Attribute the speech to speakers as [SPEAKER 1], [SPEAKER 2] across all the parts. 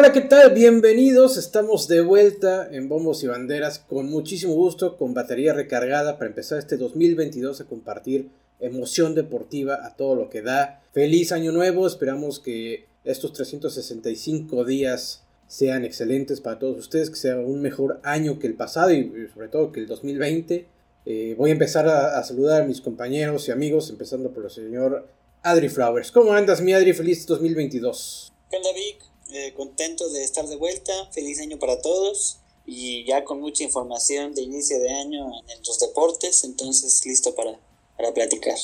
[SPEAKER 1] Hola, ¿qué tal? Bienvenidos. Estamos de vuelta en Bombos y Banderas con muchísimo gusto, con batería recargada para empezar este 2022 a compartir emoción deportiva a todo lo que da. Feliz año nuevo, esperamos que estos 365 días sean excelentes para todos ustedes, que sea un mejor año que el pasado y sobre todo que el 2020. Eh, voy a empezar a, saludar a mis compañeros y amigos, empezando por el señor Adri Flowers. ¿Cómo andas, mi Adri? Feliz 2022.
[SPEAKER 2] ¿Qué onda, Vic? Eh, contento de estar de vuelta, feliz año para todos y ya con mucha información de inicio de año en los deportes, entonces listo para, para platicar.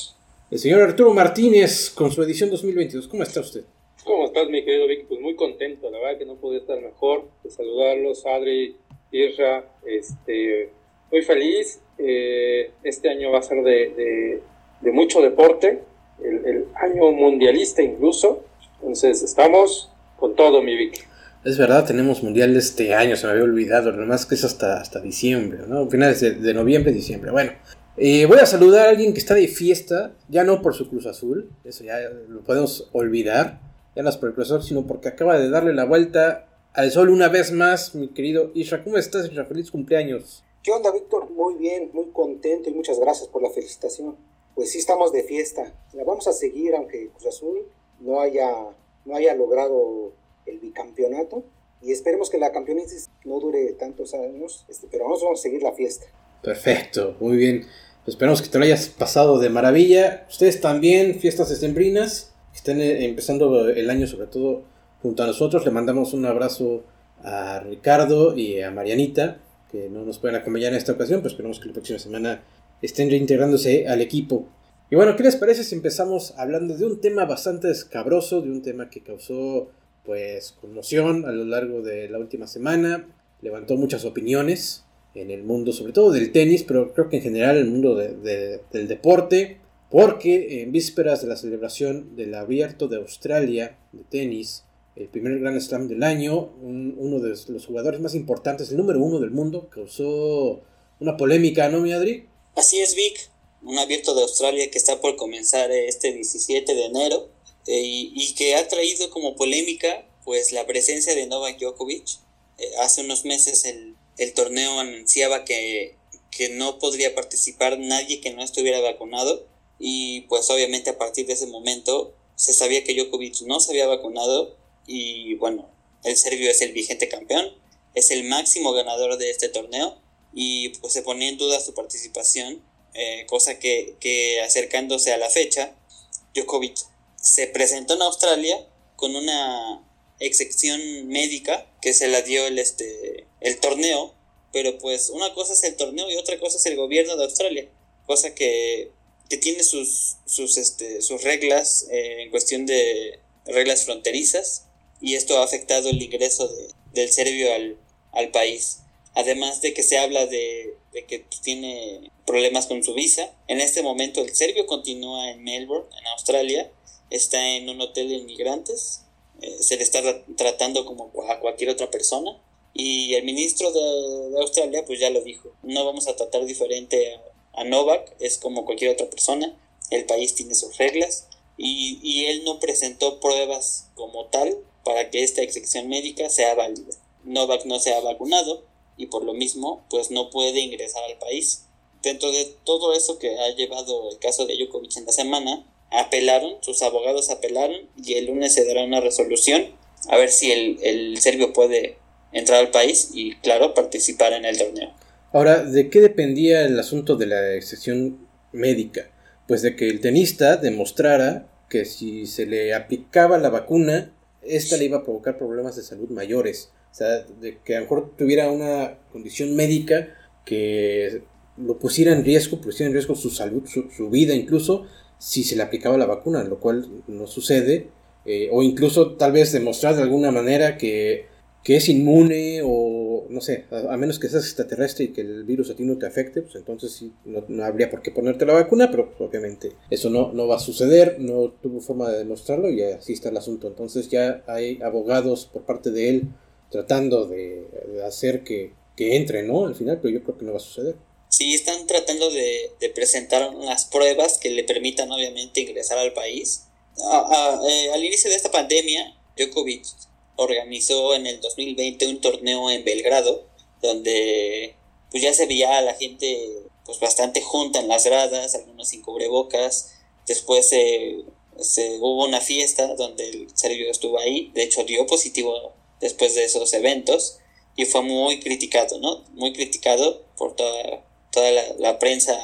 [SPEAKER 1] El señor Arturo Martínez con su edición 2022, ¿cómo está usted?
[SPEAKER 3] ¿Cómo estás, mi querido Vicky? Pues muy contento, la verdad que no podía estar mejor de saludarlos, Adri, Irra, este, muy feliz. Eh, este año va a ser de, de, mucho deporte, el, el, año mundialista incluso. Entonces, estamos con todo, mi Vicky.
[SPEAKER 1] Es verdad, tenemos mundial este año, se me había olvidado, además que es hasta, hasta diciembre, ¿no? Finales de, de noviembre, diciembre. Bueno, eh, voy a saludar a alguien que está de fiesta, ya no por su Cruz Azul, eso ya lo podemos olvidar, ya no es por el Cruz Azul, sino porque acaba de darle la vuelta al sol una vez más, mi querido Isra. ¿Cómo estás, Isra? Feliz cumpleaños.
[SPEAKER 4] ¿Qué onda, Víctor? Muy bien, muy contento y muchas gracias por la felicitación. Pues sí, estamos de fiesta. La vamos a seguir, aunque Cruz Azul no haya no haya logrado el bicampeonato y esperemos que la campeonato no dure tantos años, este, pero vamos, a seguir la fiesta.
[SPEAKER 1] Perfecto, muy bien. esperamos que te lo hayas pasado de maravilla. Ustedes también, fiestas estembrinas, estén eh, empezando el año sobre todo junto a nosotros. Le mandamos un abrazo a Ricardo y a Marianita, que no nos pueden acompañar en esta ocasión, pero esperamos que la próxima semana estén reintegrándose al equipo. Y bueno, ¿qué les parece si empezamos hablando de un tema bastante escabroso, de un tema que causó pues conmoción a lo largo de la última semana, levantó muchas opiniones en el mundo, sobre todo del tenis, pero creo que en general en el mundo del deporte, porque en vísperas de la celebración del abierto de Australia de tenis, el primer Grand Slam del año, uno de los jugadores más importantes, el número uno del mundo, causó una polémica, ¿no, mi Adri?
[SPEAKER 2] Así es, Vic un abierto de Australia que está por comenzar este 17 de enero eh, y, que ha traído como polémica pues la presencia de Novak Djokovic. Eh, hace unos meses el, el torneo anunciaba que, que, no podría participar nadie que no estuviera vacunado y pues obviamente a partir de ese momento se sabía que Djokovic no se había vacunado y bueno, el serbio es el vigente campeón, es el máximo ganador de este torneo y pues se ponía en duda su participación eh, cosa que, acercándose a la fecha, Djokovic se presentó en Australia con una excepción médica que se la dio el, este, el torneo, pero pues una cosa es el torneo y otra cosa es el gobierno de Australia, cosa que, tiene sus, sus, este, sus reglas eh, en cuestión de reglas fronterizas y esto ha afectado el ingreso del serbio al, al país. Además de que se habla de, que tiene problemas con su visa. En este momento el serbio continúa en Melbourne, en Australia. Está en un hotel de inmigrantes. Eh, se le está tratando como a cualquier otra persona. Y el ministro de, Australia pues ya lo dijo. No vamos a tratar diferente a, Novak. Es como cualquier otra persona. El país tiene sus reglas. Y, y él no presentó pruebas como tal para que esta excepción médica sea válida. Novak no se ha vacunado y por lo mismo pues no puede ingresar al país. Dentro de todo eso que ha llevado el caso de Djokovic en la semana, apelaron, sus abogados apelaron y el lunes se dará una resolución a ver si el, el serbio puede entrar al país y claro participar en el torneo.
[SPEAKER 1] Ahora, ¿de qué dependía el asunto de la excepción médica? Pues de que el tenista demostrara que si se le aplicaba la vacuna, esta le iba a provocar problemas de salud mayores. O sea, de que a lo mejor tuviera una condición médica que lo pusiera en riesgo, pusiera en riesgo su salud, su, vida incluso, si se le aplicaba la vacuna, lo cual no sucede. Eh, o incluso tal vez demostrar de alguna manera que, es inmune o no sé, a, menos que seas extraterrestre y que el virus a ti no te afecte, pues entonces sí, no, habría por qué ponerte la vacuna, pero obviamente eso no, no va a suceder, no tuvo forma de demostrarlo y así está el asunto. Entonces ya hay abogados por parte de él tratando de, hacer que, entre, ¿no? Al final, pero yo creo que no va a suceder.
[SPEAKER 2] Sí, están tratando de, presentar unas pruebas que le permitan obviamente ingresar al país. Eh, al inicio de esta pandemia, Djokovic organizó en el 2020 un torneo en Belgrado, donde pues ya se veía a la gente pues bastante junta en las gradas, algunos sin cubrebocas. Después se hubo una fiesta donde el serbio estuvo ahí, de hecho dio positivo después de esos eventos y fue muy criticado, ¿no? Muy criticado por toda, toda la, prensa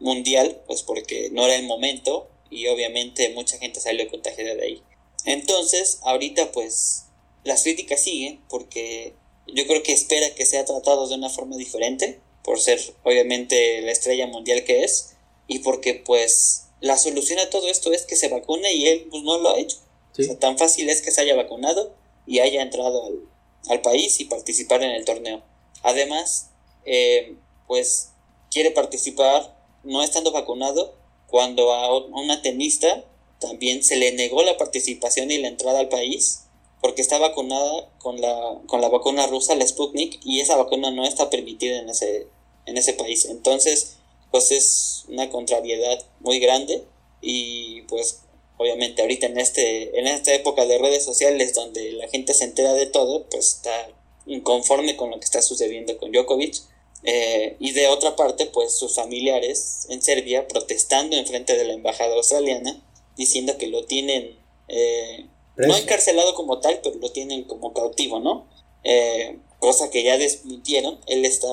[SPEAKER 2] mundial, pues porque no era el momento y obviamente mucha gente salió contagiada de ahí. Entonces, ahorita pues las críticas siguen porque yo creo que espera que sea tratado de una forma diferente, por ser obviamente la estrella mundial que es, y porque pues la solución a todo esto es que se vacune y él pues no lo ha hecho. O sea, tan fácil es que se haya vacunado y haya entrado al, al país y participar en el torneo. Además, eh, pues quiere participar no estando vacunado cuando a una tenista también se le negó la participación y la entrada al país porque está vacunada con la, con la vacuna rusa, la Sputnik, y esa vacuna no está permitida en ese, en ese país. Entonces, pues es una contrariedad muy grande y pues obviamente ahorita en este en esta época de redes sociales donde la gente se entera de todo pues está inconforme con lo que está sucediendo con Djokovic eh, y de otra parte pues sus familiares en Serbia protestando en frente de la embajada australiana diciendo que lo tienen eh, no encarcelado como tal pero lo tienen como cautivo no eh, cosa que ya desmintieron. Él está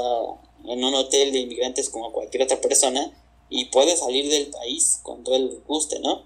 [SPEAKER 2] en un hotel de inmigrantes como cualquier otra persona y puede salir del país cuando él guste no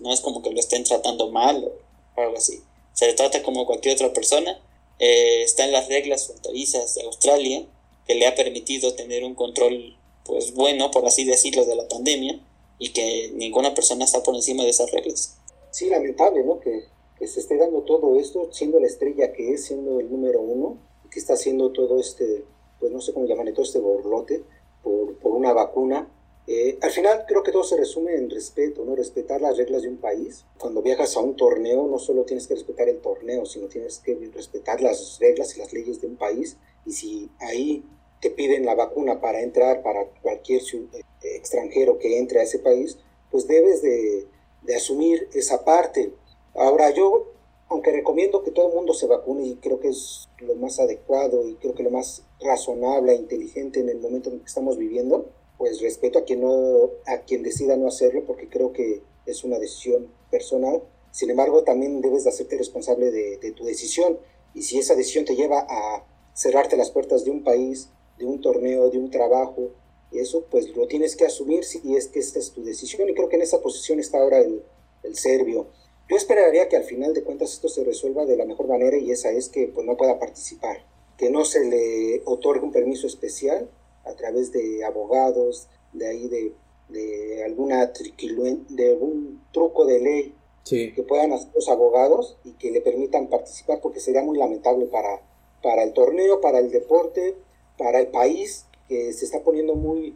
[SPEAKER 2] no es como que lo estén tratando mal o algo así. Se le trata como cualquier otra persona. Eh, está en las reglas fronterizas de Australia, que le ha permitido tener un control, pues bueno, por así decirlo, de la pandemia, y que ninguna persona está por encima de esas reglas.
[SPEAKER 4] Sí, lamentable, ¿no? Que, que se esté dando todo esto, siendo la estrella que es, siendo el número uno, que está haciendo todo este, pues no sé cómo llamarle, todo este borlote por, por una vacuna eh, al final creo que todo se resume en respeto, ¿no? Respetar las reglas de un país. Cuando viajas a un torneo no solo tienes que respetar el torneo, sino tienes que respetar las reglas y las leyes de un país. Y si ahí te piden la vacuna para entrar para cualquier eh, extranjero que entre a ese país, pues debes de, de asumir esa parte. Ahora yo, aunque recomiendo que todo el mundo se vacune y creo que es lo más adecuado y creo que lo más razonable e inteligente en el momento en que estamos viviendo, pues respeto a quien no a quien decida no hacerlo porque creo que es una decisión personal. Sin embargo también debes de hacerte responsable de, tu decisión. Y si esa decisión te lleva a cerrarte las puertas de un país de un torneo de un trabajo y eso pues lo tienes que asumir si es que esta es tu decisión. Y creo que en esa posición está ahora el, el serbio. Yo esperaría que al final de cuentas esto se resuelva de la mejor manera y esa es que pues no pueda participar. Que no se le otorgue un permiso especial a través de abogados, de ahí de, de alguna de algún truco de ley que puedan hacer los abogados y que le permitan participar porque sería muy lamentable para, para el torneo, para el deporte, para el país que se está poniendo muy,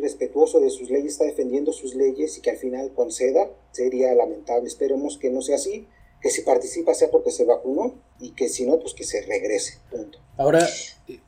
[SPEAKER 4] respetuoso de sus leyes, está defendiendo sus leyes y que al final conceda, sería lamentable. Esperemos que no sea así, que si participa sea porque se vacunó y que si no, pues que se regrese. Punto.
[SPEAKER 1] Ahora,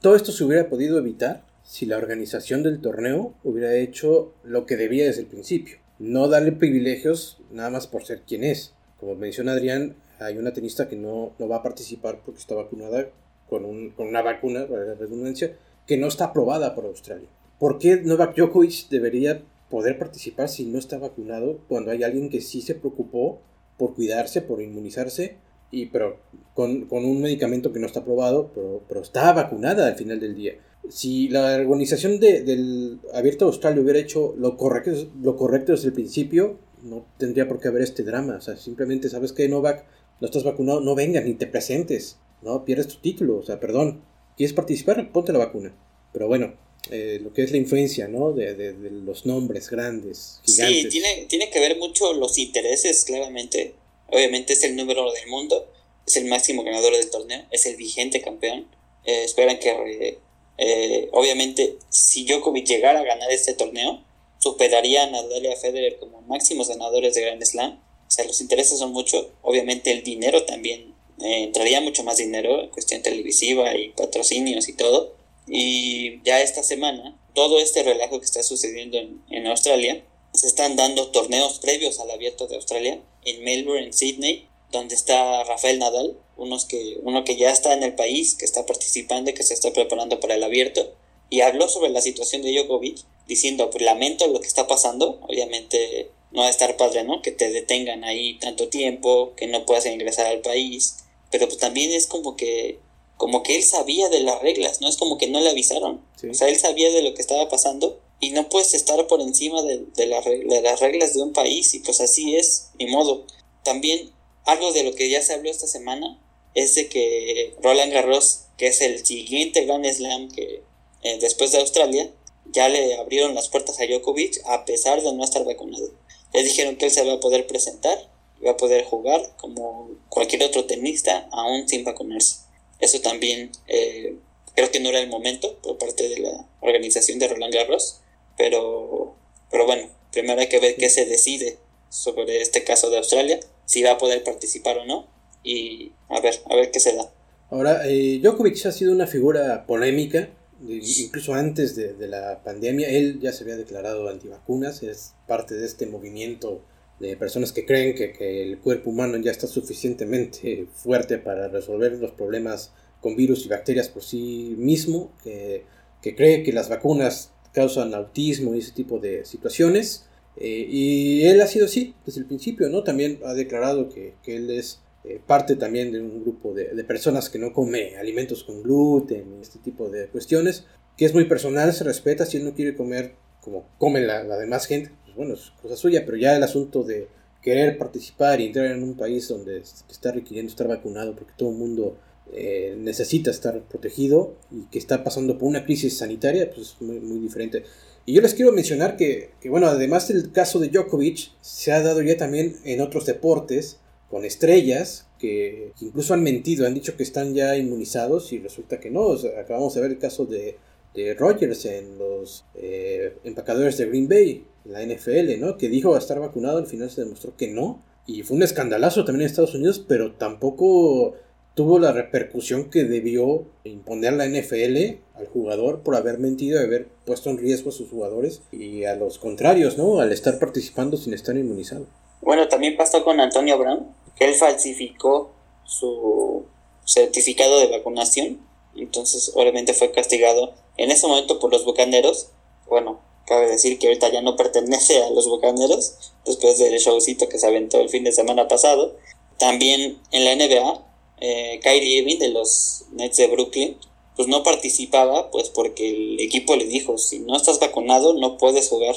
[SPEAKER 1] ¿todo esto se hubiera podido evitar? Si la organización del torneo hubiera hecho lo que debía desde el principio. No darle privilegios nada más por ser quien es. Como menciona Adrián, hay una tenista que no, no va a participar porque está vacunada con, un, con una vacuna, para la redundancia, que no está aprobada por Australia. ¿Por qué Novak Djokovic debería poder participar si no está vacunado cuando hay alguien que sí se preocupó por cuidarse, por inmunizarse, y pero con, con un medicamento que no está aprobado, pero, pero está vacunada al final del día? Si la organización de, del Abierto de Australia hubiera hecho lo correcto, lo correcto desde el principio, no tendría por qué haber este drama. O sea, simplemente sabes que Novak, no estás vacunado, no vengas ni te presentes, ¿no? Pierdes tu título, o sea, perdón. ¿Quieres participar? Ponte la vacuna. Pero bueno, eh, lo que es la influencia, ¿no? De, de, los nombres grandes,
[SPEAKER 2] gigantes. Sí, tiene, tiene que ver mucho los intereses, claramente. Obviamente es el número del mundo, es el máximo ganador del torneo, es el vigente campeón. Eh, esperan que eh, obviamente, si Djokovic llegara a ganar este torneo, superaría a Nadal y a Federer como máximos ganadores de Grand Slam. O sea, los intereses son mucho. Obviamente, el dinero también eh, entraría mucho más dinero en cuestión televisiva y patrocinios y todo. Y ya esta semana, todo este relajo que está sucediendo en, en Australia, se están dando torneos previos al abierto de Australia, en Melbourne, en Sydney, donde está Rafael Nadal, unos que, uno que ya está en el país, que está participando y que se está preparando para el abierto, y habló sobre la situación de Djokovic, diciendo, pues lamento lo que está pasando, obviamente no va a estar padre, ¿no? Que te detengan ahí tanto tiempo, que no puedas ingresar al país, pero pues también es como que como que él sabía de las reglas, no es como que no le avisaron. O sea, él sabía de lo que estaba pasando y no puedes estar por encima de, de, de, las reglas de un país y pues así es, ni modo. También algo de lo que ya se habló esta semana es de que Roland Garros, que es el siguiente Grand Slam que eh, después de Australia, ya le abrieron las puertas a Djokovic a pesar de no estar vacunado. Le dijeron que él se va a poder presentar, va a poder jugar como cualquier otro tenista, aún sin vacunarse. Eso también eh, creo que no era el momento por parte de la organización de Roland Garros, pero, pero bueno, primero hay que ver qué se decide sobre este caso de Australia, si va a poder participar o no, y a ver, a ver qué se da.
[SPEAKER 1] Ahora, eh, Djokovic ha sido una figura polémica, incluso antes de, de, la pandemia, él ya se había declarado antivacunas, es parte de este movimiento de personas que creen que, que, el cuerpo humano ya está suficientemente fuerte para resolver los problemas con virus y bacterias por sí mismo, que, que cree que las vacunas causan autismo y ese tipo de situaciones. Eh, y él ha sido así desde el principio, ¿no? También ha declarado que, que él es eh, parte también de un grupo de, personas que no come alimentos con gluten este tipo de cuestiones, que es muy personal, se respeta, si él no quiere comer como come la, demás gente, bueno, es cosa suya, pero ya el asunto de querer participar y entrar en un país donde está requiriendo estar vacunado porque todo el mundo eh, necesita estar protegido y que está pasando por una crisis sanitaria, pues es muy, muy diferente. Y yo les quiero mencionar que, que, bueno, además del caso de Djokovic, se ha dado ya también en otros deportes con estrellas que incluso han mentido, han dicho que están ya inmunizados y resulta que no. Acabamos de ver el caso de, de Rogers en los eh, empacadores de Green Bay la NFL, ¿no? Que dijo estar vacunado, al final se demostró que no. Y fue un escandalazo también en Estados Unidos, pero tampoco tuvo la repercusión que debió imponer la NFL al jugador por haber mentido y haber puesto en riesgo a sus jugadores y a los contrarios, ¿no? Al estar participando sin estar inmunizado.
[SPEAKER 2] Bueno, también pasó con Antonio Brown, que él falsificó su certificado de vacunación, entonces obviamente fue castigado en ese momento por los bucaneros. Bueno, Cabe decir que ahorita ya no pertenece a los Bucaneros, después del showcito que se aventó el fin de semana pasado. También en la NBA, eh, Kyrie Irving de los Nets de Brooklyn, pues no participaba, pues porque el equipo le dijo, si no estás vacunado no puedes jugar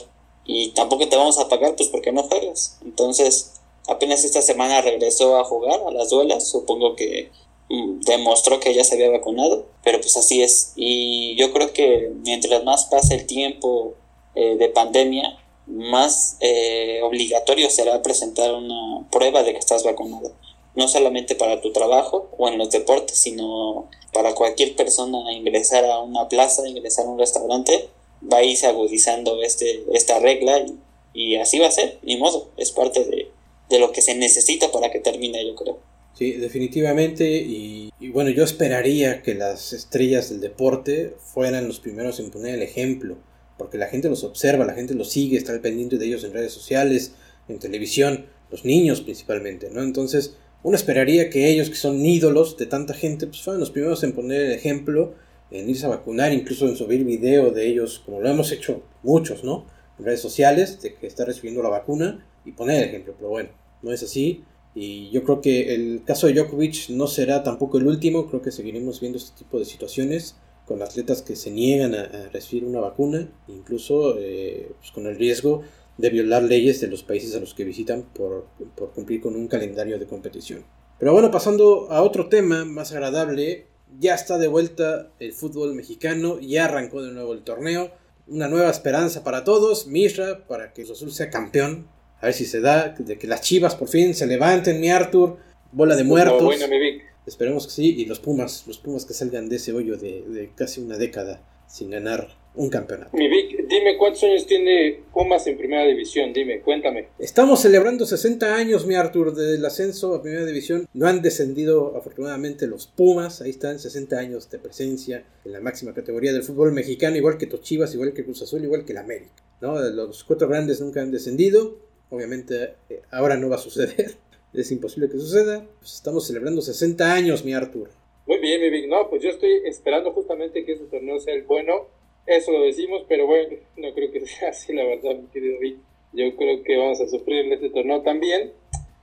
[SPEAKER 2] y tampoco te vamos a pagar, pues porque no juegas. Entonces, apenas esta semana regresó a jugar a las duelas, supongo que mm, demostró que ya se había vacunado, pero pues así es. Y yo creo que mientras más pasa el tiempo eh, de pandemia, más eh, obligatorio será presentar una prueba de que estás vacunado. No solamente para tu trabajo o en los deportes, sino para cualquier persona ingresar a una plaza, ingresar a un restaurante, va a irse agudizando este, esta regla y, y así va a ser, ni modo, es parte de, de lo que se necesita para que termine, yo creo.
[SPEAKER 1] Sí, definitivamente. Y, bueno, yo esperaría que las estrellas del deporte fueran los primeros en poner el ejemplo porque la gente los observa, la gente los sigue, está al de ellos en redes sociales, en televisión, los niños principalmente, ¿no? Entonces, uno esperaría que ellos, que son ídolos de tanta gente, pues fueran los primeros en poner el ejemplo, en irse a vacunar, incluso en subir video de ellos, como lo hemos hecho muchos, ¿no? En redes sociales, de que está recibiendo la vacuna y poner el ejemplo, pero bueno, no es así. Y yo creo que el caso de Djokovic no será tampoco el último, creo que seguiremos viendo este tipo de situaciones con atletas que se niegan a, recibir una vacuna, incluso eh, pues con el riesgo de violar leyes de los países a los que visitan por, por, cumplir con un calendario de competición. Pero bueno, pasando a otro tema más agradable, ya está de vuelta el fútbol mexicano, ya arrancó de nuevo el torneo, una nueva esperanza para todos, Misra, para que el Azul sea campeón, a ver si se da, de que las chivas por fin se levanten, mi Arthur, bola de muertos. Bueno, mi Vic. Esperemos que sí. Y los Pumas, los Pumas que salgan de ese hoyo de, de casi una década sin ganar un campeonato.
[SPEAKER 3] Mi Vic, dime cuántos años tiene Pumas en primera división, dime, cuéntame.
[SPEAKER 1] Estamos celebrando 60 años, mi Arthur, del ascenso a primera división. No han descendido afortunadamente los Pumas, ahí están 60 años de presencia en la máxima categoría del fútbol mexicano, igual que Tochivas, igual que Cruz Azul, igual que el América. ¿no? Los cuatro grandes nunca han descendido, obviamente eh, ahora no va a suceder. es imposible que suceda. Pues estamos celebrando 60 años, mi Arthur.
[SPEAKER 3] Muy bien, mi Vic. No, pues yo estoy esperando justamente que ese torneo sea el bueno. Eso lo decimos, pero bueno, no creo que sea así, la verdad, mi querido Vic. Yo creo que vamos a sufrir en este torneo también.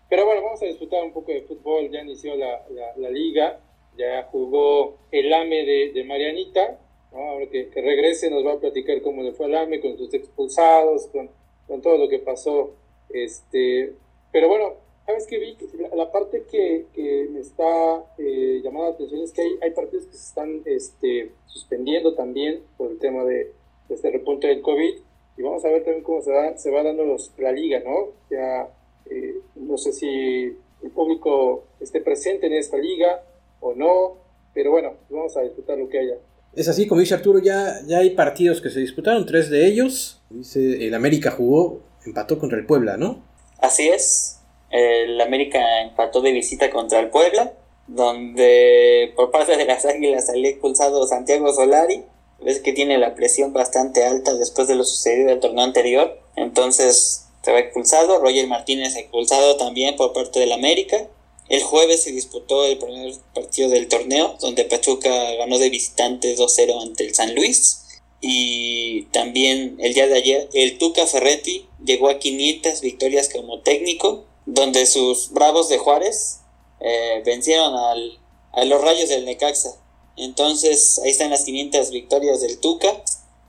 [SPEAKER 3] Pero bueno, vamos a disfrutar un poco de fútbol. Ya inició la, la, liga, ya jugó el AME de, Marianita. Ahora que, que, regrese nos va a platicar cómo le fue al AME con sus expulsados, con, con todo lo que pasó. Este, pero bueno, ¿sabes qué vi? La, parte que, que me está eh, llamando la atención es que hay, hay partidos que se están este, suspendiendo también por el tema de, de este repunte del COVID. Y vamos a ver también cómo se va, se va dando los, la liga, ¿no? Ya eh, no sé si el público esté presente en esta liga o no, pero bueno, vamos a disfrutar lo que haya.
[SPEAKER 1] Es así, como dice Arturo, ya, ya hay partidos que se disputaron, tres de ellos. Dice, el América jugó, empató contra el Puebla, ¿no?
[SPEAKER 2] Así es, el América empató de visita contra el Puebla, donde por parte de las Águilas salió expulsado Santiago Solari. Ves que tiene la presión bastante alta después de lo sucedido el torneo anterior. Entonces, se va expulsado, Roger Martínez expulsado también por parte del América. El jueves se disputó el primer partido del torneo, donde Pachuca ganó de visitante 2-0 ante el San Luis. Y también el día de ayer, el Tuca Ferretti llegó a 500 victorias como técnico, donde sus Bravos de Juárez eh, vencieron al, a los Rayos del Necaxa. Entonces, ahí están las 500 victorias del Tuca.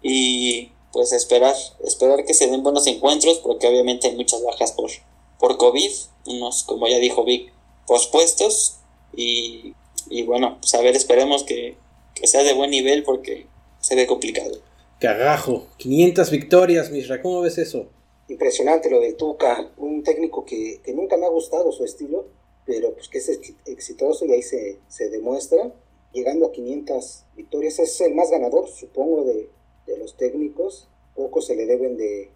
[SPEAKER 2] Y pues esperar, esperar que se den buenos encuentros, porque obviamente hay muchas bajas por, por COVID, unos, como ya dijo Vic, pospuestos, y, y bueno, pues a ver, esperemos que, sea de buen nivel porque se ve complicado.
[SPEAKER 1] Cagajo, 500 victorias, Misra, ¿cómo ves eso?
[SPEAKER 4] Impresionante lo de Tuca, un técnico que, nunca me ha gustado su estilo, pero pues que es exitoso y ahí se, se demuestra, llegando a 500 victorias, es el más ganador, supongo, de, de los técnicos, poco se le deben de,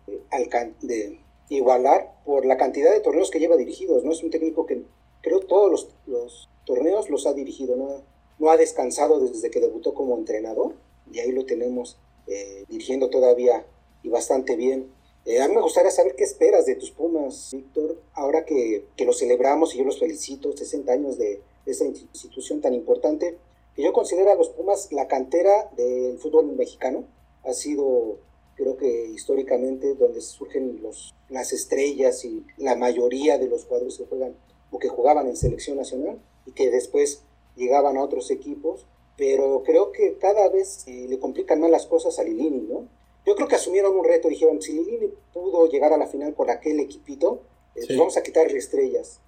[SPEAKER 4] de, igualar por la cantidad de torneos que lleva dirigidos. No es un técnico que creo todos los, los torneos los ha dirigido, no, no ha descansado desde que debutó como entrenador y ahí lo tenemos eh, dirigiendo todavía y bastante bien. Eh, a mí me gustaría saber qué esperas de tus Pumas, Víctor, ahora que, que los celebramos y yo los felicito, 60 años de, esa institución tan importante, que yo considero a los Pumas la cantera del fútbol mexicano ha sido, creo que históricamente, donde surgen los, las estrellas y la mayoría de los jugadores que juegan o que jugaban en selección nacional y que después llegaban a otros equipos, pero creo que cada vez eh, le complican más las cosas a Lilini, ¿no? Yo creo que asumieron un reto, dijeron, si Lilini pudo llegar a la final con aquel equipito, eh, pues vamos a quitarle estrellas.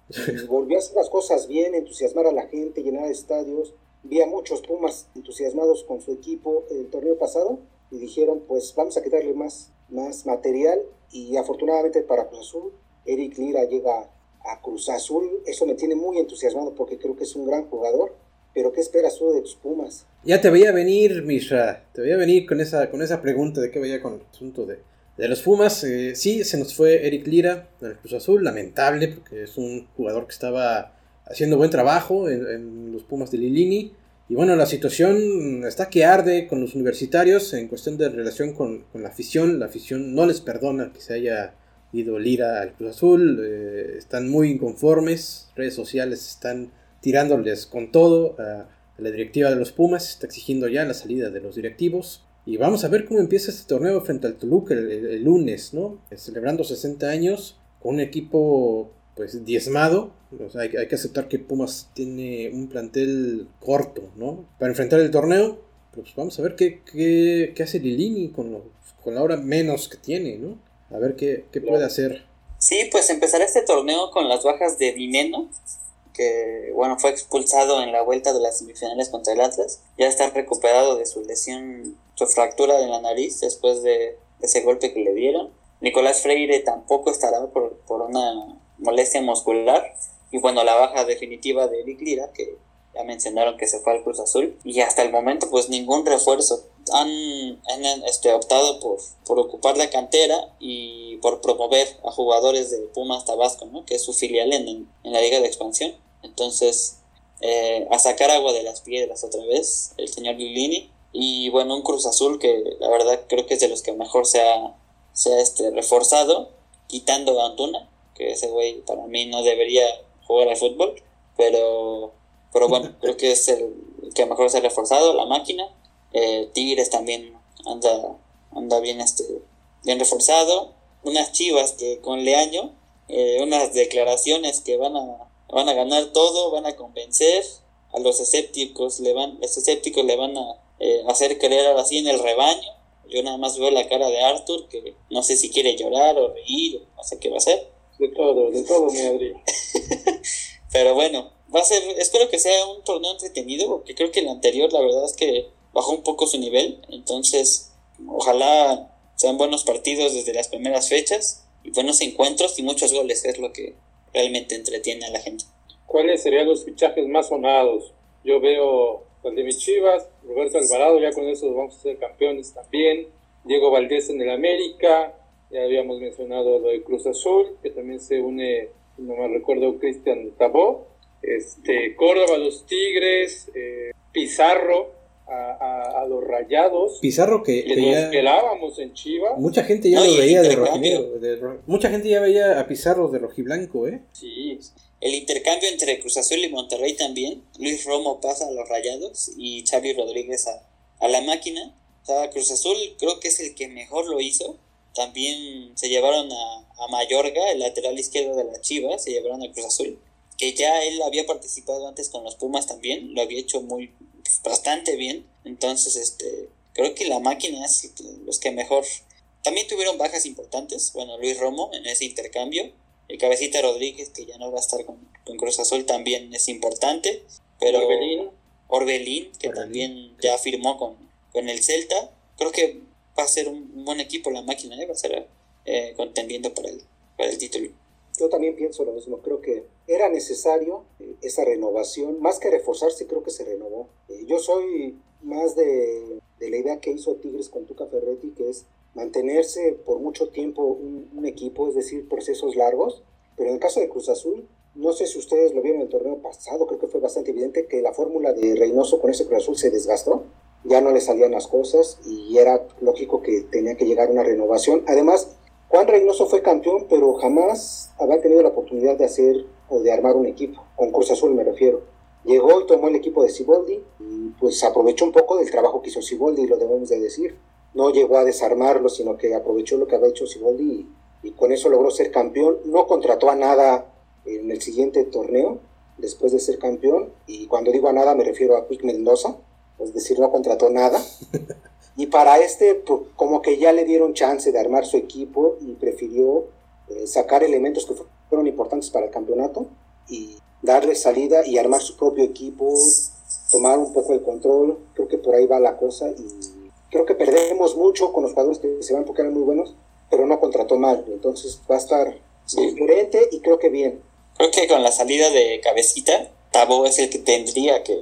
[SPEAKER 4] volvió a hacer las cosas bien, entusiasmar a la gente, llenar estadios. Vi a muchos Pumas entusiasmados con su equipo el torneo pasado y dijeron, pues vamos a quitarle más, más material. Y afortunadamente para Cruz Azul, Eric Lira llega a Cruz Azul, eso me tiene muy entusiasmado porque creo que es un gran jugador, pero ¿qué esperas tú de tus Pumas?
[SPEAKER 1] Ya te veía venir, Misha, te veía venir con esa, con esa pregunta de qué veía con el asunto de, de los Pumas. Eh, sí, se nos fue Eric Lira del Cruz Azul, lamentable porque es un jugador que estaba haciendo buen trabajo en, los Pumas de Lilini y bueno, la situación está que arde con los universitarios en cuestión de relación con, la afición. La afición no les perdona que se haya ido Lira al Cruz Azul. Eh, están muy inconformes. Redes sociales están tirándoles con todo a, la directiva de los Pumas. Está exigiendo ya la salida de los directivos. Y vamos a ver cómo empieza este torneo frente al Toluca el, lunes, ¿no? Celebrando 60 años con un equipo pues diezmado. hay, que aceptar que Pumas tiene un plantel corto, ¿no? Para enfrentar el torneo, pues vamos a ver qué, qué, hace Lilini con, con la hora menos que tiene, ¿no? A ver qué, puede hacer.
[SPEAKER 2] Sí, pues empezará este torneo con las bajas de Dineno, que bueno, fue expulsado en la vuelta de las semifinales contra el Atlas. Ya está recuperado de su lesión, su fractura de la nariz después de ese golpe que le dieron. Nicolás Freire tampoco estará por, por una molestia muscular y bueno, la baja definitiva de Eric Lira, que ya mencionaron que se fue al Cruz Azul, y hasta el momento pues ningún refuerzo. Han, este, optado por, por ocupar la cantera y por promover a jugadores de Pumas Tabasco, ¿no? que es su filial en, en la Liga de Expansión. Entonces, eh, a sacar agua de las piedras otra vez, el señor Lilini. Y bueno, un Cruz Azul que la verdad creo que es de los que mejor se ha, se ha este, reforzado, quitando a Antuna, que ese güey para mí no debería jugar al fútbol, pero, pero bueno, creo que es el que mejor se ha reforzado, la máquina. Eh, Tigres también anda, anda bien, este, bien reforzado. Unas chivas que con Leaño, eh, unas declaraciones que van a, van a ganar todo, van a convencer a los escépticos, le van, los escépticos le van a eh, hacer creer así en el rebaño. Yo nada más veo la cara de Arthur, que no sé si quiere llorar o reír, no sé qué va a hacer.
[SPEAKER 3] De todo, de todo, mi Adri.
[SPEAKER 2] Pero bueno, va a ser, espero que sea un torneo entretenido, porque creo que el anterior, la verdad es que bajó un poco su nivel. Entonces, ojalá sean buenos partidos desde las primeras fechas y buenos encuentros y muchos goles, es lo que realmente entretiene a la gente.
[SPEAKER 3] ¿Cuáles serían los fichajes más sonados? Yo veo el de mis Chivas, Roberto Alvarado, ya con eso vamos a ser campeones también. Diego Valdés en el América, ya habíamos mencionado lo de Cruz Azul, que también se une, no me recuerdo, Cristian Tabó. Este, Córdoba, los Tigres, eh, Pizarro, a, a, los rayados.
[SPEAKER 1] Pizarro que,
[SPEAKER 3] que, esperábamos en Chivas.
[SPEAKER 1] Mucha gente ya lo veía de rojinegro. mucha gente ya veía a Pizarro de rojiblanco, ¿eh?
[SPEAKER 2] Sí. El intercambio entre Cruz Azul y Monterrey también. Luis Romo pasa a los rayados y Xavi Rodríguez a, a la máquina. O sea, Cruz Azul creo que es el que mejor lo hizo. También se llevaron a, a Mayorga, el lateral izquierdo de la Chivas, se llevaron a Cruz Azul. Que ya él había participado antes con los Pumas también, lo había hecho muy, bastante bien. Entonces, este, creo que la máquina es los que mejor. También tuvieron bajas importantes. Bueno, Luis Romo en ese intercambio. El Cabecita Rodríguez, que ya no va a estar con, Cruz Azul, también es importante. Pero
[SPEAKER 3] Orbelín,
[SPEAKER 2] Orbelín que también ya firmó con, con el Celta. Creo que va a ser un buen equipo la máquina, ¿eh? va a ser eh, contendiendo para el, para el título.
[SPEAKER 4] Yo también pienso lo mismo, creo que era necesario eh, esa renovación, más que reforzarse, creo que se renovó. Eh, yo soy más de, la idea que hizo Tigres con Tuca Ferretti, que es mantenerse por mucho tiempo un, un, equipo, es decir, procesos largos, pero en el caso de Cruz Azul, no sé si ustedes lo vieron en el torneo pasado, creo que fue bastante evidente que la fórmula de Reynoso con ese Cruz Azul se desgastó, ya no le salían las cosas y era lógico que tenía que llegar una renovación. Además, Juan Reynoso fue campeón, pero jamás había tenido la oportunidad de hacer o de armar un equipo, con Cruz Azul me refiero. Llegó y tomó el equipo de Ciboldi y pues aprovechó un poco del trabajo que hizo Ciboldi, lo debemos de decir. No llegó a desarmarlo, sino que aprovechó lo que había hecho Ciboldi y, y con eso logró ser campeón. No contrató a nada en el siguiente torneo, después de ser campeón, y cuando digo a nada me refiero a Quick Mendoza, es decir, no contrató nada. Y para este, pues, como que ya le dieron chance de armar su equipo y prefirió eh, sacar elementos que fueron importantes para el campeonato y darle salida y armar su propio equipo, tomar un poco el control. Creo que por ahí va la cosa y creo que perdemos mucho con los jugadores que se van porque eran muy buenos, pero no contrató mal. Entonces va a estar sí. diferente y creo que bien.
[SPEAKER 2] Creo que con la salida de Cabecita, Tabo es el que tendría que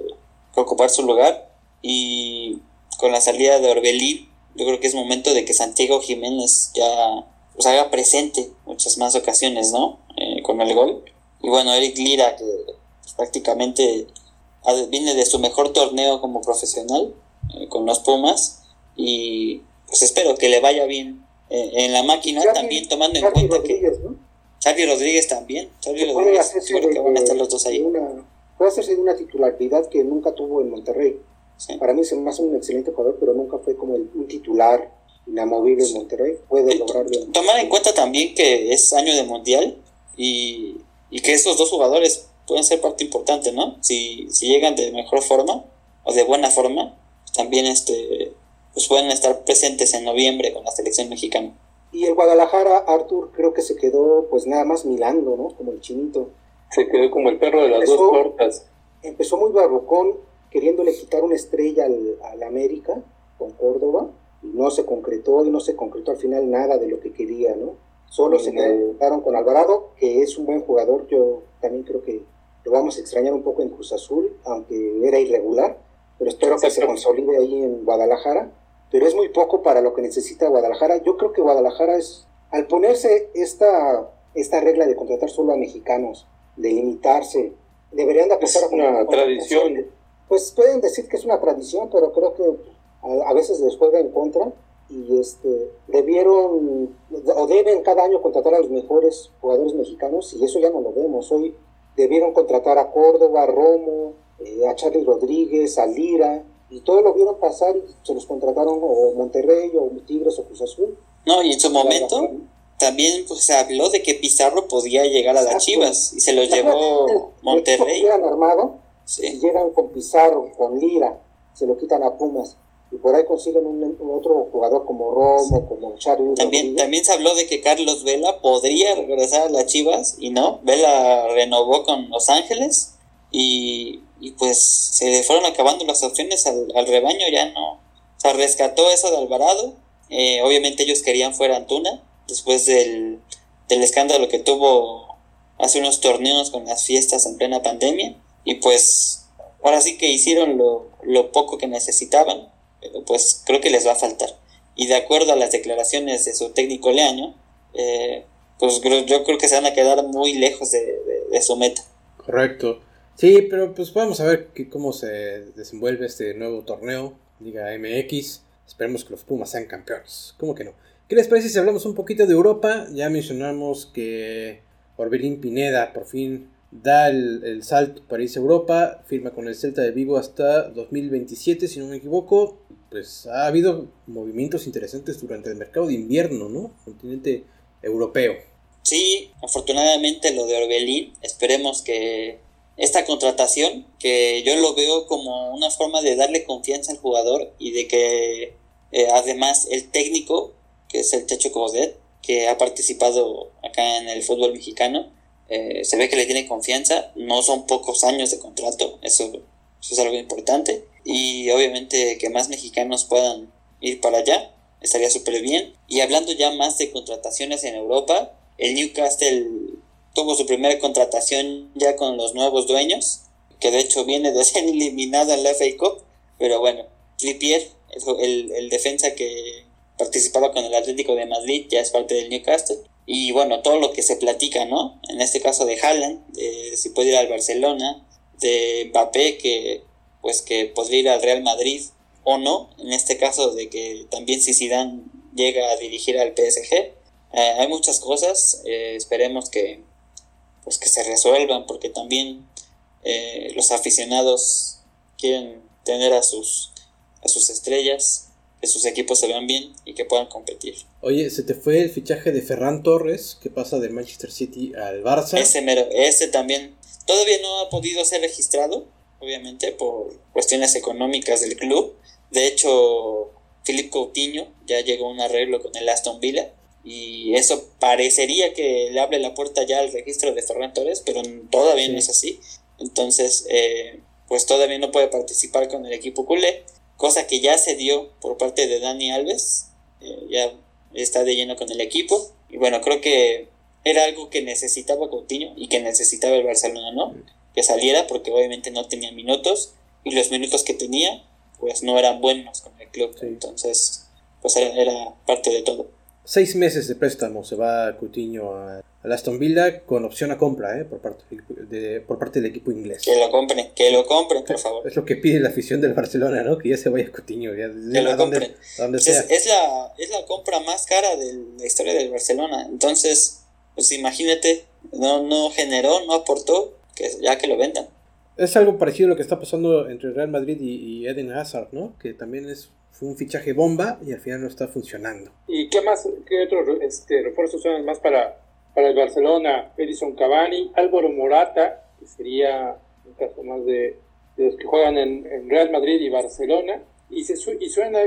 [SPEAKER 2] ocupar su lugar y con la salida de Orbelín, yo creo que es momento de que Santiago Jiménez ya pues, haga presente muchas más ocasiones, ¿no? Con el gol. Y bueno, Eric Lira, que prácticamente viene de su mejor torneo como profesional eh, con los Pumas. Y pues espero que le vaya bien eh, en la máquina, Charlie, también tomando en cuenta
[SPEAKER 4] Rodríguez,
[SPEAKER 2] que.
[SPEAKER 4] ¿no?
[SPEAKER 2] Charlie Rodríguez también. Charlie
[SPEAKER 4] Puede
[SPEAKER 2] Rodríguez, creo que
[SPEAKER 4] de-
[SPEAKER 2] van a estar los dos ahí.
[SPEAKER 4] de una- puede hacerse de una titularidad que nunca tuvo en Monterrey.
[SPEAKER 2] Sí.
[SPEAKER 4] Para mí se me hace un excelente jugador, pero nunca fue como el, un titular inamovible en Monterrey. Puede lograrlo.
[SPEAKER 2] Tomar en cuenta también que es año de mundial y, y que estos dos jugadores pueden ser parte importante, ¿no? Si, si llegan de mejor forma o de buena forma, también este, pues pueden estar presentes en noviembre con la selección mexicana.
[SPEAKER 4] Y el Guadalajara, Arthur, creo que se quedó pues nada más milando, ¿no? Como el chinito.
[SPEAKER 3] Se quedó como el perro de las dos tortas.
[SPEAKER 4] Empezó muy barrocón, queriéndole quitar una estrella al, al América con Córdoba. Y no se concretó y no se concretó al final nada de lo que quería, ¿no? Solo se quedaron con Alvarado, que es un buen jugador. Yo también creo que lo vamos a extrañar un poco en Cruz Azul, aunque era irregular. Pero espero que se consolide ahí en Guadalajara. Pero es muy poco para lo que necesita Guadalajara. Yo creo que Guadalajara es, al ponerse esta, esta regla de contratar solo a mexicanos, de limitarse, deberían de empezar
[SPEAKER 3] Es una tradición.
[SPEAKER 4] Pues pueden decir que es una tradición, pero creo que a, a veces les juega en contra y este debieron o deben cada año contratar a los mejores jugadores mexicanos y eso ya no lo vemos. Hoy debieron contratar a Córdoba, a Romo, eh, a Charlie Rodríguez, a Lira, y todos lo vieron pasar y se los contrataron o Monterrey o Tigres o Cruz Azul.
[SPEAKER 2] No, y en su momento también pues, se habló de que Pizarro podía llegar a las Chivas y se los llevó Monterrey.
[SPEAKER 4] Llegan armado, llegan con Pizarro, con Lira, se lo quitan a Pumas y por ahí consiguen un, otro jugador como Romo, como Charlie.
[SPEAKER 2] También, también se habló de que Carlos Vela podría regresar a las Chivas y no, Vela renovó con Los Ángeles y, pues se fueron acabando las opciones al, rebaño, ya no. O sea, rescató eso de Alvarado. Eh, obviamente ellos querían fuera Antuna, después del, del escándalo que tuvo hace unos torneos con las fiestas en plena pandemia. Y pues ahora sí que hicieron lo, lo poco que necesitaban pues creo que les va a faltar. Y de acuerdo a las declaraciones de su técnico Leaño, eh, pues yo creo que se van a quedar muy lejos de, su meta.
[SPEAKER 1] Correcto. Sí, pero pues vamos a ver cómo se desenvuelve este nuevo torneo, Liga MX. Esperemos que los Pumas sean campeones. ¿Cómo que no? ¿Qué les parece si hablamos un poquito de Europa? Ya mencionamos que Orbelín Pineda por fin da el, salto para irse a Europa, firma con el Celta de Vigo hasta 2027, si no me equivoco. Pues ha habido movimientos interesantes durante el mercado de invierno, ¿no? Continente europeo.
[SPEAKER 2] Sí, afortunadamente lo de Orbelín, esperemos que esta contratación, que yo lo veo como una forma de darle confianza al jugador y de que eh, además el técnico, que es el Techo Codet, que ha participado acá en el fútbol mexicano, eh, se ve que le tiene confianza, no son pocos años de contrato, eso, es algo importante. Y obviamente que más mexicanos puedan ir para allá, estaría súper bien. Y hablando ya más de contrataciones en Europa, el Newcastle tuvo su primera contratación ya con los nuevos dueños, que de hecho viene de ser eliminado en la FA Cup, pero bueno, Trippier, el, el defensa que participaba con el Atlético de Madrid, ya es parte del Newcastle. Y bueno, todo lo que se platica, ¿no? En este caso de Haaland, de si puede ir al Barcelona, de Mbappé, que pues que podría ir al Real Madrid o no, en este caso de que también si Zidane llega a dirigir al PSG. Eh, hay muchas cosas, eh, esperemos que pues que se resuelvan porque también eh, los aficionados quieren tener a sus a sus estrellas que sus equipos se vean bien y que puedan competir.
[SPEAKER 1] Oye, se te fue el fichaje de Ferran Torres, que pasa del Manchester City al Barça.
[SPEAKER 2] Ese mero, ese también. Todavía no ha podido ser registrado, obviamente, por cuestiones económicas del club. De hecho, Philip Coutinho ya llegó a un arreglo con el Aston Villa. Y eso parecería que le abre la puerta ya al registro de Ferran Torres, pero todavía no es así. Entonces, eh, pues todavía no puede participar con el equipo culé cosa que ya se dio por parte de Dani Alves, eh, ya está de lleno con el equipo, y bueno, creo que era algo que necesitaba Coutinho y que necesitaba el Barcelona, ¿no? Que saliera porque obviamente no tenía minutos y los minutos que tenía pues no eran buenos con el club, entonces pues era, era parte de todo
[SPEAKER 1] seis meses de préstamo se va Coutinho a, Aston Villa con opción a compra ¿eh? por, parte de, por parte del equipo inglés.
[SPEAKER 2] Que lo compren, que lo compren, por favor.
[SPEAKER 1] Es lo que pide la afición del Barcelona, ¿no? Que ya se vaya Coutinho. Ya,
[SPEAKER 2] que lo compren. Es, la, es la compra más cara de la historia del Barcelona. Entonces, pues imagínate, no, no generó, no aportó, que ya que lo vendan.
[SPEAKER 1] Es algo parecido a lo que está pasando entre Real Madrid y, y Eden Hazard, ¿no? Que también es fue un fichaje bomba y al final no está funcionando.
[SPEAKER 3] ¿Y qué más, qué otros este, refuerzos son más para, para el Barcelona? Edison Cavani, Álvaro Morata, que sería un caso más de, los que juegan en, Real Madrid y Barcelona. Y, se, y suena,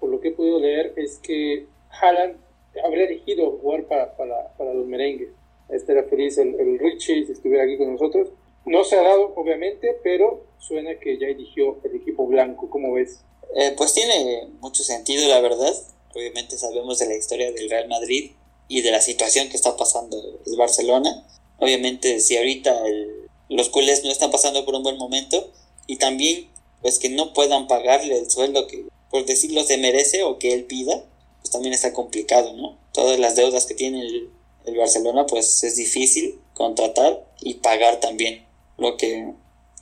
[SPEAKER 3] por lo que he podido leer, es que Haaland habría elegido jugar para, para, para los merengues. Era feliz el, el Richie si estuviera aquí con nosotros. No se ha dado, obviamente, pero suena que ya eligió el equipo blanco. ¿Cómo ves?
[SPEAKER 2] Eh, pues tiene mucho sentido, la verdad. Obviamente sabemos de la historia del Real Madrid y de la situación que está pasando el Barcelona. Obviamente si ahorita los culés no están pasando por un buen momento y también pues que no puedan pagarle el sueldo que por decirlo se merece o que él pida, pues también está complicado, ¿no? Todas las deudas que tiene el, el Barcelona pues es difícil contratar y pagar también lo que,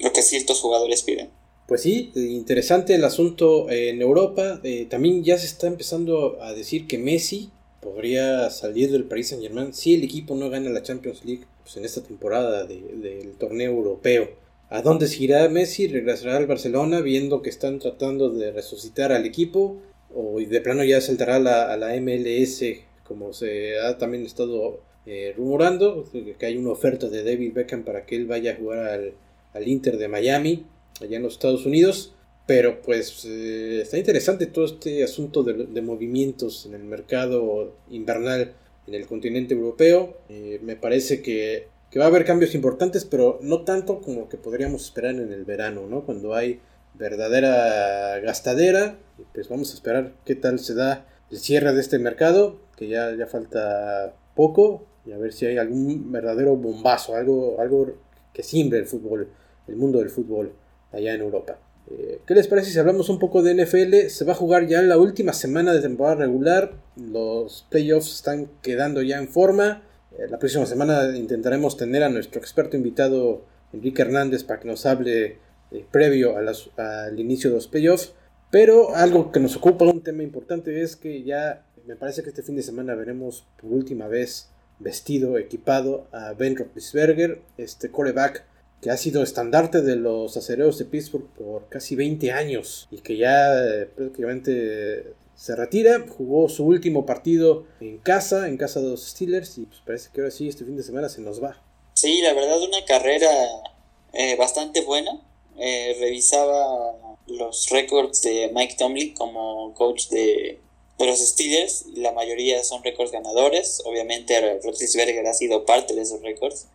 [SPEAKER 2] lo que ciertos jugadores piden.
[SPEAKER 1] Pues sí, interesante el asunto en Europa. Eh, también ya se está empezando a decir que Messi podría salir del Paris Saint Germain si el equipo no gana la Champions League pues, en esta temporada del torneo europeo. ¿A dónde se irá Messi? ¿Regresará al Barcelona viendo que están tratando de resucitar al equipo? ¿O de plano ya saltará la, a la MLS como se ha también estado eh, rumorando? Que hay una oferta de David Beckham para que él vaya a jugar al, al Inter de Miami, allá en los Estados Unidos. Pero pues eh, está interesante todo este asunto de, movimientos en el mercado invernal en el continente europeo. Eh, me parece que, va a haber cambios importantes, pero no tanto como que podríamos esperar en el verano, ¿no? Cuando hay verdadera gastadera. Pues vamos a esperar qué tal se da el cierre de este mercado, que ya, ya falta poco, y a ver si hay algún verdadero bombazo, algo, algo que simbre el fútbol, el mundo del fútbol allá en Europa. Eh, ¿Qué les parece si hablamos un poco de NFL? Se va a jugar ya en la última semana de temporada regular. Los playoffs están quedando ya en forma. Eh, la próxima semana intentaremos tener a nuestro experto invitado Enrique Hernández para que nos hable eh, previo al inicio de los playoffs. Pero algo que nos ocupa, un tema importante, es que ya me parece que este fin de semana veremos por última vez vestido, equipado a Ben Roethlisberger, este coreback que ha sido estandarte de los acereros de Pittsburgh por casi 20 años y que ya eh, prácticamente se retira, jugó su último partido en casa, en casa de los Steelers y pues parece que ahora sí este fin de semana se nos va.
[SPEAKER 2] Sí, la verdad una carrera eh, bastante buena. Eh, revisaba los récords de Mike Tomlin como coach de, los Steelers la mayoría son récords ganadores. Obviamente Roethlisberger ha sido parte de esos récords.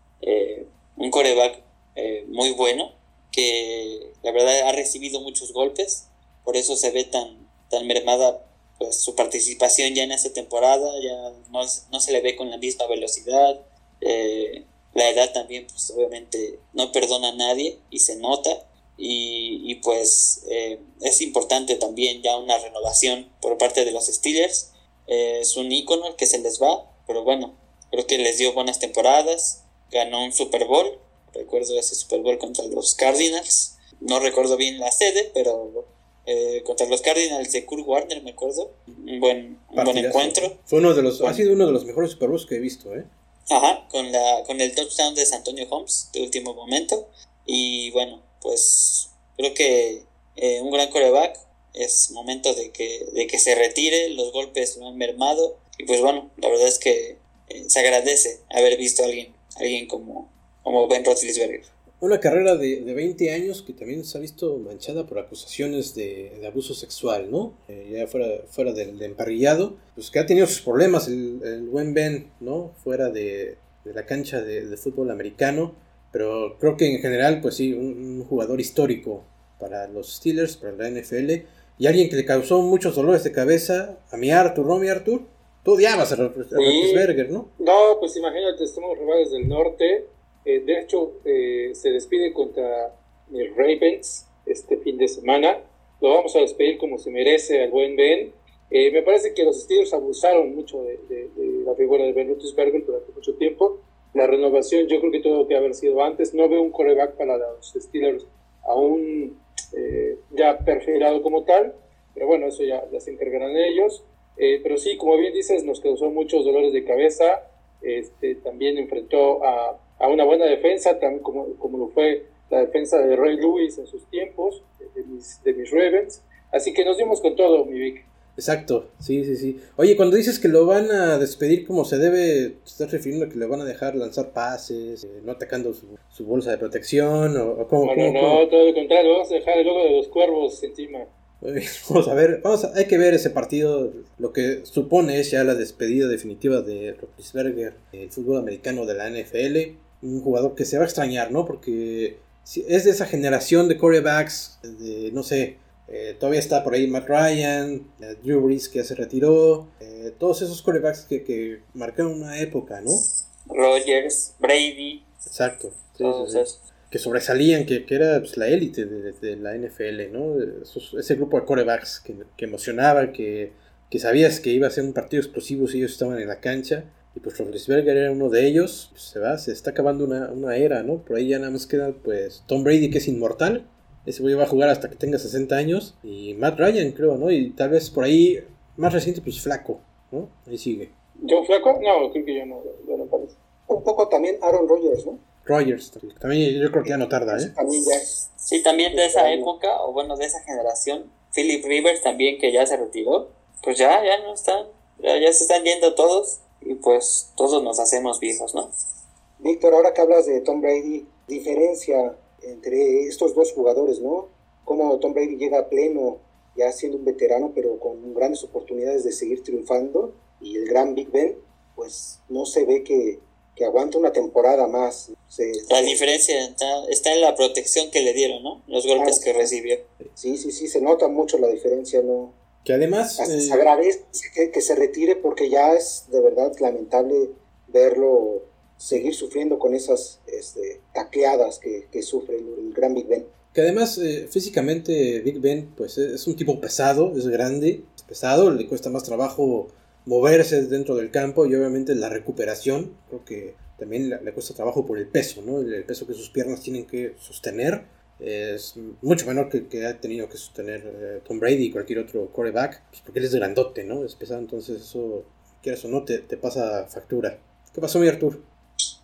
[SPEAKER 2] un coreback eh, muy bueno, que la verdad ha recibido muchos golpes, por eso se ve tan, tan mermada pues, su participación ya en esta temporada, ya no, se le ve con la misma velocidad, eh, la edad también pues obviamente no perdona a nadie y se nota. Y, pues eh, es importante también ya una renovación por parte de los Steelers. es un ícono que se les va, pero bueno, creo que les dio buenas temporadas, ganó un Super Bowl Recuerdo ese Super Bowl contra los Cardinals. No recuerdo bien la sede, pero eh, contra los Cardinals de Kurt Warner, me acuerdo. Un buen, buen encuentro.
[SPEAKER 1] Fue uno de los, ha sido uno de los mejores Super Bowls que he visto, ¿eh?
[SPEAKER 2] Ajá, con, la, con el touchdown de Antonio Holmes de último momento. Y bueno, pues creo que eh, un gran coreback. Es momento de que, de que se retire, los golpes lo han mermado. Y pues bueno, la verdad es que eh, se agradece haber visto a alguien, alguien como, como Ben Roethlisberger.
[SPEAKER 1] Una carrera de, de, 20 años que también se ha visto manchada por acusaciones de, de abuso sexual, ¿no? Eh, ya fuera, fuera del, emparrillado, pues que ha tenido sus problemas el, el buen Ben, ¿no? Fuera de, de la cancha de, fútbol americano, pero creo que en general, pues sí, un, jugador histórico para los Steelers, para la NFL, y alguien que le causó muchos dolores de cabeza a mi Arthur, ¿no, mi Arthur? Tú odiabas a Roethlisberger, ¿no?
[SPEAKER 3] No, pues imagínate, estamos rivales del norte, eh, de hecho, eh, se despide contra mis Ravens este fin de semana. Lo vamos a despedir como se merece al buen Ben. Eh, me parece que los Steelers abusaron mucho de, la figura de Ben Roethlisberger durante mucho tiempo. La renovación yo creo que tuvo que haber sido antes. No veo un coreback para los Steelers aún ya perfilado como tal. Pero bueno, eso ya, ya se encargarán ellos. pero sí, como bien dices, nos causó muchos dolores de cabeza. Este, también enfrentó a una buena defensa, como, como lo fue la defensa de Ray Lewis en sus tiempos, de mis, de mis Ravens. Así que nos dimos con todo, mi Vic.
[SPEAKER 1] Exacto, sí, sí, sí. Oye, cuando dices que lo van a despedir como se debe, ¿te estás refiriendo a que le van a dejar lanzar pases, eh, no atacando su, su, bolsa de protección? ¿O, o cómo,
[SPEAKER 3] no, no, no, todo lo contrario, vamos a dejar el logo de los cuervos encima.
[SPEAKER 1] Vamos a ver, vamos a, hay que ver ese partido. Lo que supone es ya la despedida definitiva de Roethlisberger, el fútbol americano de la NFL un jugador que se va a extrañar, ¿no? Porque es de esa generación de corebacks, de, no sé, eh, todavía está por ahí Matt Ryan, eh, Drew Brees que ya se retiró, eh, todos esos corebacks que, que, marcaron una época, ¿no?
[SPEAKER 2] Rogers, Brady.
[SPEAKER 1] Exacto. Que sobresalían, que, que era pues, la élite de, la NFL, ¿no? ese grupo de corebacks que, que emocionaba, que, que sabías que iba a ser un partido explosivo si ellos estaban en la cancha. Y pues Roethlisberger era uno de ellos. Pues, se va, se está acabando una, una, era, ¿no? Por ahí ya nada más queda pues Tom Brady que es inmortal. Ese güey va a jugar hasta que tenga 60 años. Y Matt Ryan, creo, ¿no? Y tal vez por ahí, más reciente, pues Flaco, ¿no? Ahí sigue.
[SPEAKER 3] ¿Yo Flaco? No, creo que yo no, no parece.
[SPEAKER 4] un poco también Aaron Rodgers, ¿no?
[SPEAKER 1] Rodgers, también yo creo que ya no tarda, ¿eh?
[SPEAKER 4] También ya.
[SPEAKER 2] Sí, también de esa época, o bueno, de esa generación. Philip Rivers también, que ya se retiró. Pues ya, ya no están. Ya, ya se están yendo todos. Y pues todos nos hacemos viejos, ¿no?
[SPEAKER 4] Víctor, ahora que hablas de Tom Brady, diferencia entre estos dos jugadores, ¿no? Cómo Tom Brady llega a pleno, ya siendo un veterano, pero con grandes oportunidades de seguir triunfando. Y el gran Big Ben, pues no se ve que, que aguanta una temporada más.
[SPEAKER 2] la diferencia está, está, en la protección que le dieron, ¿no? Los golpes que recibió.
[SPEAKER 4] Sí, sí, sí, se nota mucho la diferencia, ¿no?
[SPEAKER 1] Que además...
[SPEAKER 4] Hasta se eh, agradece que, que, se retire porque ya es de verdad lamentable verlo seguir sufriendo con esas este, tacleadas que, que sufre el, gran Big Ben.
[SPEAKER 1] Que además eh, físicamente Big Ben pues es un tipo pesado, es grande, es pesado, le cuesta más trabajo moverse dentro del campo y obviamente la recuperación, creo que también le, cuesta trabajo por el peso, ¿no? El, peso que sus piernas tienen que sostener es mucho menor que, que ha tenido que sostener eh, Tom Brady y cualquier otro quarterback, pues porque él es grandote, ¿no? Es pesado, entonces eso, quieras o no, te, te pasa factura. ¿Qué pasó, mi Artur?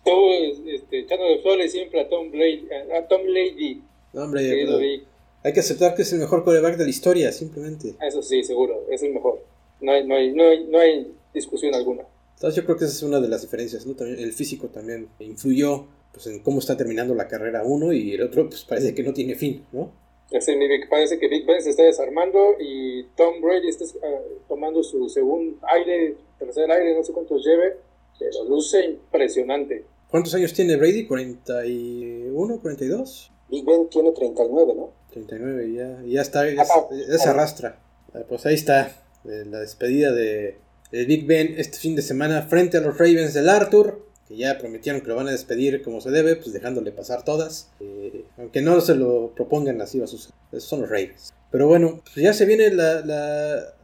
[SPEAKER 3] Todo este, echando de flores siempre a Tom Brady. A Tom Brady.
[SPEAKER 1] No, hombre, hay que aceptar que es el mejor quarterback de la historia, simplemente.
[SPEAKER 3] Eso sí, seguro, es el mejor. No hay, no hay, no hay, no hay discusión alguna.
[SPEAKER 1] Entonces yo creo que esa es una de las diferencias, ¿no? También el físico también influyó pues, en cómo está terminando la carrera uno y el otro pues parece que no tiene fin, ¿no?
[SPEAKER 3] Sí, parece que Big Ben se está desarmando y Tom Brady está ah, tomando su segundo aire, tercer aire, no sé cuántos lleve, pero luce impresionante.
[SPEAKER 1] ¿Cuántos años tiene Brady? ¿41, 42?
[SPEAKER 4] Big Ben tiene 39, ¿no?
[SPEAKER 1] 39, ya, ya está, ya, se arrastra. Ah, pues ahí está, la despedida de, Big Ben este fin de semana frente a los Ravens del Arthur, que ya prometieron que lo van a despedir como se debe, pues dejándole pasar todas. Eh, aunque no se lo propongan así va a suceder. Esos son los Ravens. Pero bueno, pues ya se vienen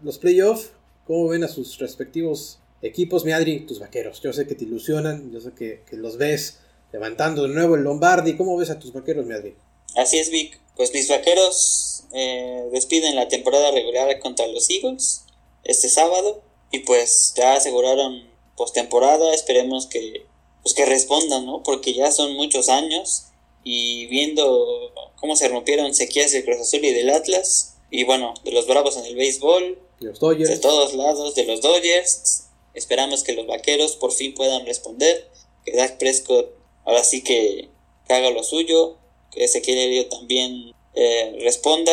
[SPEAKER 1] los playoffs. ¿Cómo ven a sus respectivos equipos? Mi Adri, tus vaqueros. Yo sé que te ilusionan, yo sé que, los ves levantando de nuevo el Lombardi. ¿Cómo ves a tus vaqueros, mi Adri?
[SPEAKER 2] Así es, Vic. Pues mis vaqueros eh, despiden la temporada regular contra los Eagles este sábado y pues ya aseguraron postemporada, esperemos que pues que respondan, ¿no? Porque ya son muchos años y viendo cómo se rompieron sequías del Cruz Azul y del Atlas y bueno, de los Bravos en el béisbol, de todos lados, de los Dodgers, esperamos que los Vaqueros por fin puedan responder, que Dak Prescott ahora sí que, haga lo suyo, que Ezequiel Elliott también eh, responda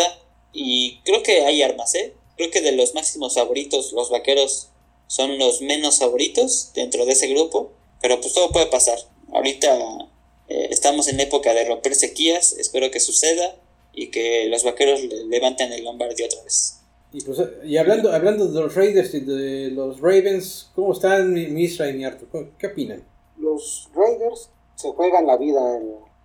[SPEAKER 2] y creo que hay armas, ¿eh? Creo que de los máximos favoritos, los vaqueros son los menos favoritos dentro de ese grupo, pero pues todo puede pasar. Ahorita eh, estamos en época de romper sequías, espero que suceda y que los vaqueros levanten el Lombardi otra vez.
[SPEAKER 1] Y, pues, y hablando, hablando de los Raiders y de los Ravens, ¿cómo están Misra y Arthur? ¿Qué opinan?
[SPEAKER 4] Los Raiders se juegan la vida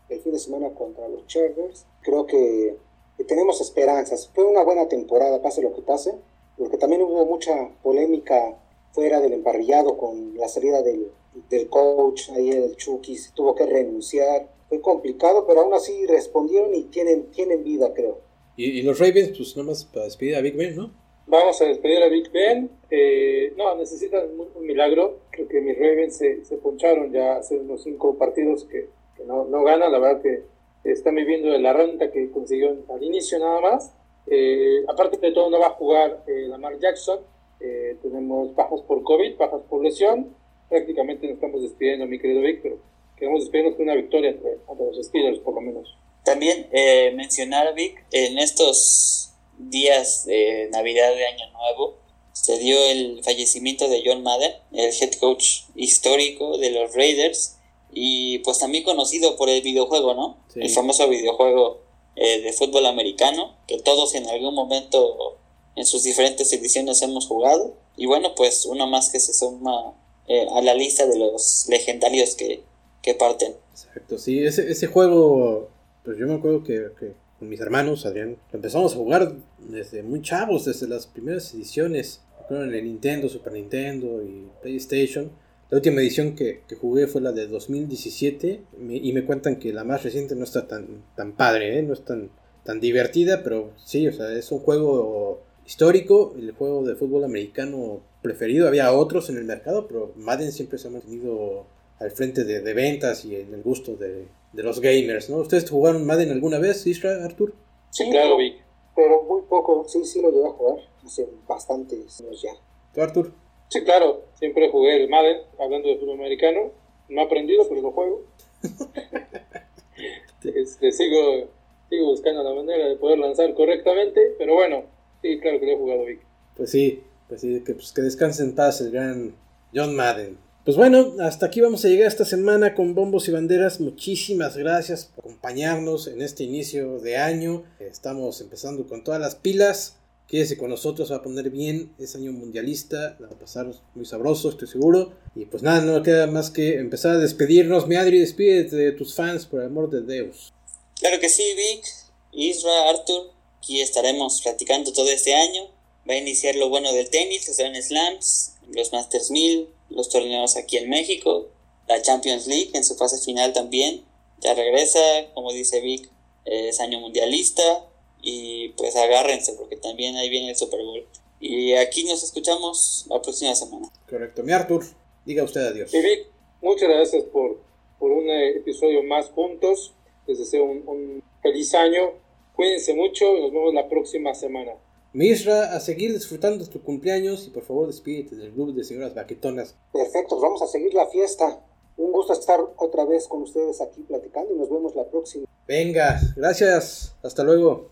[SPEAKER 4] el fin de semana contra los Chargers. Creo que tenemos esperanzas. Fue una buena temporada, pase lo que pase, porque también hubo mucha polémica fuera del emparrillado con la salida del, del coach, ahí el Chucky, tuvo que renunciar. Fue complicado, pero aún así respondieron y tienen, tienen vida, creo.
[SPEAKER 1] Y, los Ravens, pues nada más para despedir a Big Ben, ¿no?
[SPEAKER 3] Vamos a despedir a Big Ben. Eh, no, necesitan un, milagro. Creo que mis Ravens se, se poncharon ya hace unos cinco partidos que, que no, no ganan. La verdad que está viviendo de la renta que consiguió al inicio nada más. Eh, aparte de todo, no va a jugar eh, Lamar Jackson. Eh, tenemos bajas por COVID, bajas por lesión. Prácticamente nos estamos despidiendo, mi querido Víctor. Queremos despedirnos con una victoria entre, los Steelers, por lo menos.
[SPEAKER 2] También mencionar, Vic, en estos días de Navidad de Año Nuevo, se dio el fallecimiento de John Madden, el head coach histórico de los Raiders y pues también conocido por el videojuego, ¿no? El famoso videojuego eh, de fútbol americano, que todos en algún momento en sus diferentes ediciones hemos jugado. Y bueno, pues uno más que se suma eh, a la lista de los legendarios que, que parten.
[SPEAKER 1] Exacto, sí, ese, ese juego, pues yo me acuerdo que, con mis hermanos, Adrián, empezamos a jugar desde muy chavos, desde las primeras ediciones, en el Nintendo, Super Nintendo y PlayStation la última edición que, jugué fue la de 2017 y me cuentan que la más reciente no está tan, tan padre, ¿eh? no es tan, tan divertida, pero sí, o sea, es un juego histórico, el juego de fútbol americano preferido. Había otros en el mercado, pero Madden siempre se ha mantenido al frente de ventas y en el gusto de, de los gamers, ¿no? ¿Ustedes jugaron Madden alguna vez, Isra, Artur?
[SPEAKER 3] Sí, claro, Vic.
[SPEAKER 4] Pero muy poco, sí, sí lo llegué a jugar hace bastantes años ya.
[SPEAKER 1] ¿Tú, Artur?
[SPEAKER 3] Sí, claro, siempre jugué el Madden, hablando de fútbol americano. No he aprendido, pero lo juego. este, sigo, sigo buscando la manera de poder lanzar correctamente, pero bueno, sí, claro que lo he jugado, Vic.
[SPEAKER 1] Pues sí, pues sí, que, pues que descanse en paz el gran John Madden. Pues bueno, hasta aquí vamos a llegar esta semana con bombos y banderas. Muchísimas gracias por acompañarnos en este inicio de año. Estamos empezando con todas las pilas. Quédese con nosotros, va a poner bien. Es año mundialista, la va a pasar muy sabroso, estoy seguro. Y pues nada, no queda más que empezar a despedirnos. Mi Adri, despídete de tus fans, por el amor de Dios.
[SPEAKER 2] Claro que sí, Vic, Isra, Arthur. Aquí estaremos platicando todo este año. Va a iniciar lo bueno del tenis, que serán slams, los Masters 1000, los torneos aquí en México, la Champions League en su fase final también. Ya regresa, como dice Vic, es año mundialista y pues agárrense porque también ahí viene el Super Bowl. Y aquí nos escuchamos la próxima semana.
[SPEAKER 1] Correcto. Mi Artur, diga usted adiós.
[SPEAKER 3] Y Vic, muchas gracias por, por un eh, episodio más juntos. Les deseo un, un feliz año. Cuídense mucho y nos vemos la próxima semana.
[SPEAKER 1] Misra, a seguir disfrutando de tu cumpleaños y por favor despídete del club de señoras baquetonas.
[SPEAKER 4] Perfecto, vamos a seguir la fiesta. Un gusto estar otra vez con ustedes aquí platicando y nos vemos la próxima.
[SPEAKER 1] Venga, gracias. Hasta luego.